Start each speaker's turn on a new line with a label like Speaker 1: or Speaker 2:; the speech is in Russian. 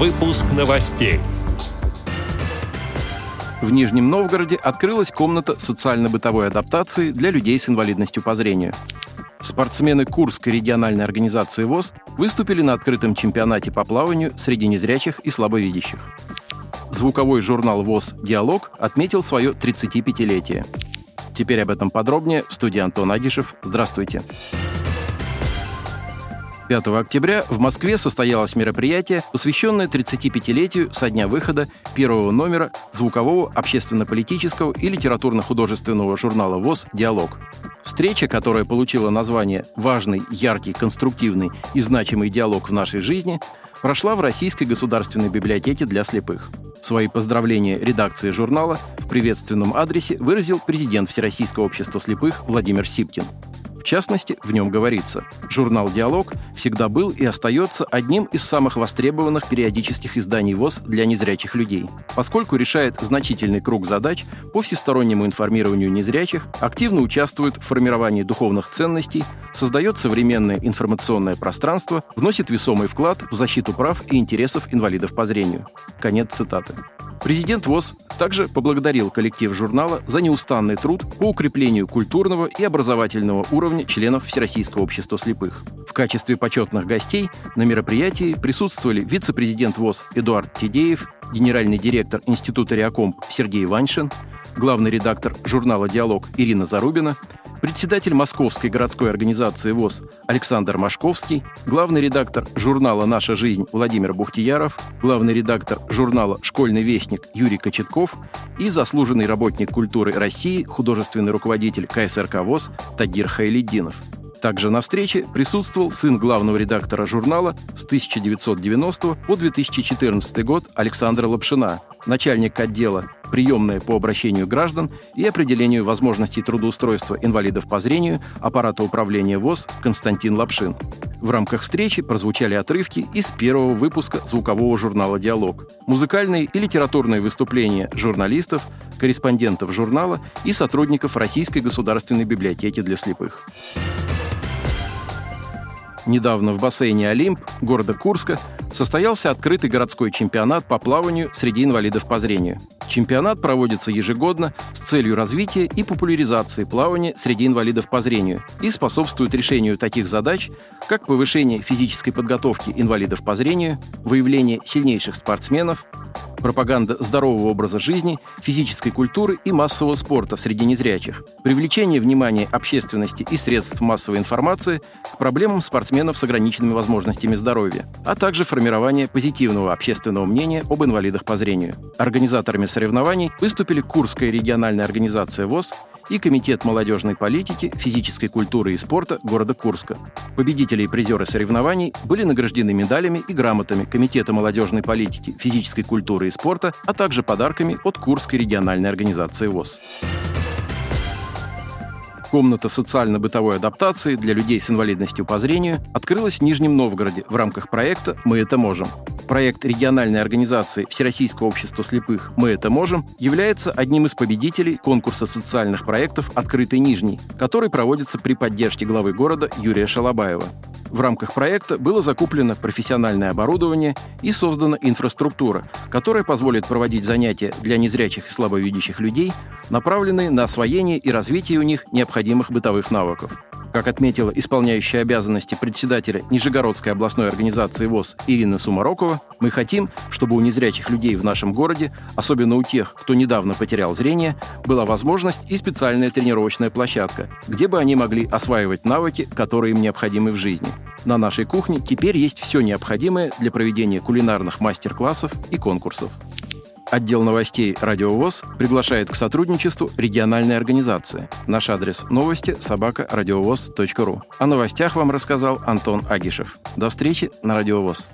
Speaker 1: Выпуск новостей.
Speaker 2: В Нижнем Новгороде открылась комната социально-бытовой адаптации для людей с инвалидностью по зрению. Спортсмены Курской региональной организации ВОЗ выступили на открытом чемпионате по плаванию среди незрячих и слабовидящих. Звуковой журнал ВОЗ «Диалог» отметил свое 35-летие. Теперь об этом подробнее в студии Антон Агишев. Здравствуйте. 5 октября в Москве состоялось мероприятие, посвященное 35-летию со дня выхода первого номера звукового общественно-политического и литературно-художественного журнала ВОЗ «Диалог». Встреча, которая получила название «Важный, яркий, конструктивный и значимый диалог в нашей жизни», прошла в Российской государственной библиотеке для слепых. Свои поздравления редакции журнала в приветственном адресе выразил президент Всероссийского общества слепых Владимир Сипкин. Частности, в нем говорится, журнал «Диалог» всегда был и остается одним из самых востребованных периодических изданий ВОЗ для незрячих людей, поскольку решает значительный круг задач по всестороннему информированию незрячих, активно участвует в формировании духовных ценностей, создает современное информационное пространство, вносит весомый вклад в защиту прав и интересов инвалидов по зрению. Конец цитаты. Президент ВОЗ также поблагодарил коллектив журнала за неустанный труд по укреплению культурного и образовательного уровня членов Всероссийского общества слепых. В качестве почетных гостей на мероприятии присутствовали вице-президент ВОЗ Эдуард Тедеев, генеральный директор Института Реакомп Сергей Ваншин, главный редактор журнала «Диалог» Ирина Зарубина, председатель Московской городской организации ВОЗ Александр Машковский, главный редактор журнала «Наша жизнь» Владимир Бухтияров, главный редактор журнала «Школьный вестник» Юрий Кочетков и заслуженный работник культуры России, художественный руководитель КСРК ВОЗ Тагир Хайлиддинов – также на встрече присутствовал сын главного редактора журнала с 1990 по 2014 год Александра Лапшина, начальник отдела приемная по обращению граждан и определению возможностей трудоустройства инвалидов по зрению аппарата управления ВОЗ Константин Лапшин. В рамках встречи прозвучали отрывки из первого выпуска звукового журнала «Диалог», музыкальные и литературные выступления журналистов, корреспондентов журнала и сотрудников Российской государственной библиотеки для слепых. Недавно в бассейне «Олимп» города Курска состоялся открытый городской чемпионат по плаванию среди инвалидов по зрению. Чемпионат проводится ежегодно с целью развития и популяризации плавания среди инвалидов по зрению и способствует решению таких задач, как повышение физической подготовки инвалидов по зрению, выявление сильнейших спортсменов, пропаганда здорового образа жизни, физической культуры и массового спорта среди незрячих, привлечение внимания общественности и средств массовой информации к проблемам спортсменов с ограниченными возможностями здоровья, а также формирование позитивного общественного мнения об инвалидах по зрению. Организаторами соревнований выступили Курская региональная организация ВОЗ и Комитет молодежной политики, физической культуры и спорта города Курска. Победители и призеры соревнований были награждены медалями и грамотами Комитета молодежной политики, физической культуры и спорта, а также подарками от Курской региональной организации ВОЗ. Комната социально-бытовой адаптации для людей с инвалидностью по зрению открылась в Нижнем Новгороде в рамках проекта «Мы это можем». Проект региональной организации Всероссийского общества слепых «Мы это можем» является одним из победителей конкурса социальных проектов «Открытый Нижний», который проводится при поддержке главы города Юрия Шалабаева. В рамках проекта было закуплено профессиональное оборудование и создана инфраструктура, которая позволит проводить занятия для незрячих и слабовидящих людей, направленные на освоение и развитие у них необходимых бытовых навыков. Как отметила исполняющая обязанности председателя Нижегородской областной организации ВОЗ Ирина Сумарокова, мы хотим, чтобы у незрячих людей в нашем городе, особенно у тех, кто недавно потерял зрение, была возможность и специальная тренировочная площадка, где бы они могли осваивать навыки, которые им необходимы в жизни. На нашей кухне теперь есть все необходимое для проведения кулинарных мастер-классов и конкурсов. Отдел новостей «Радио ВОЗ» приглашает к сотрудничеству региональной организации. Наш адрес новости – собакарадиовоз.ру. О новостях вам рассказал Антон Агишев. До встречи на «Радио ВОЗ».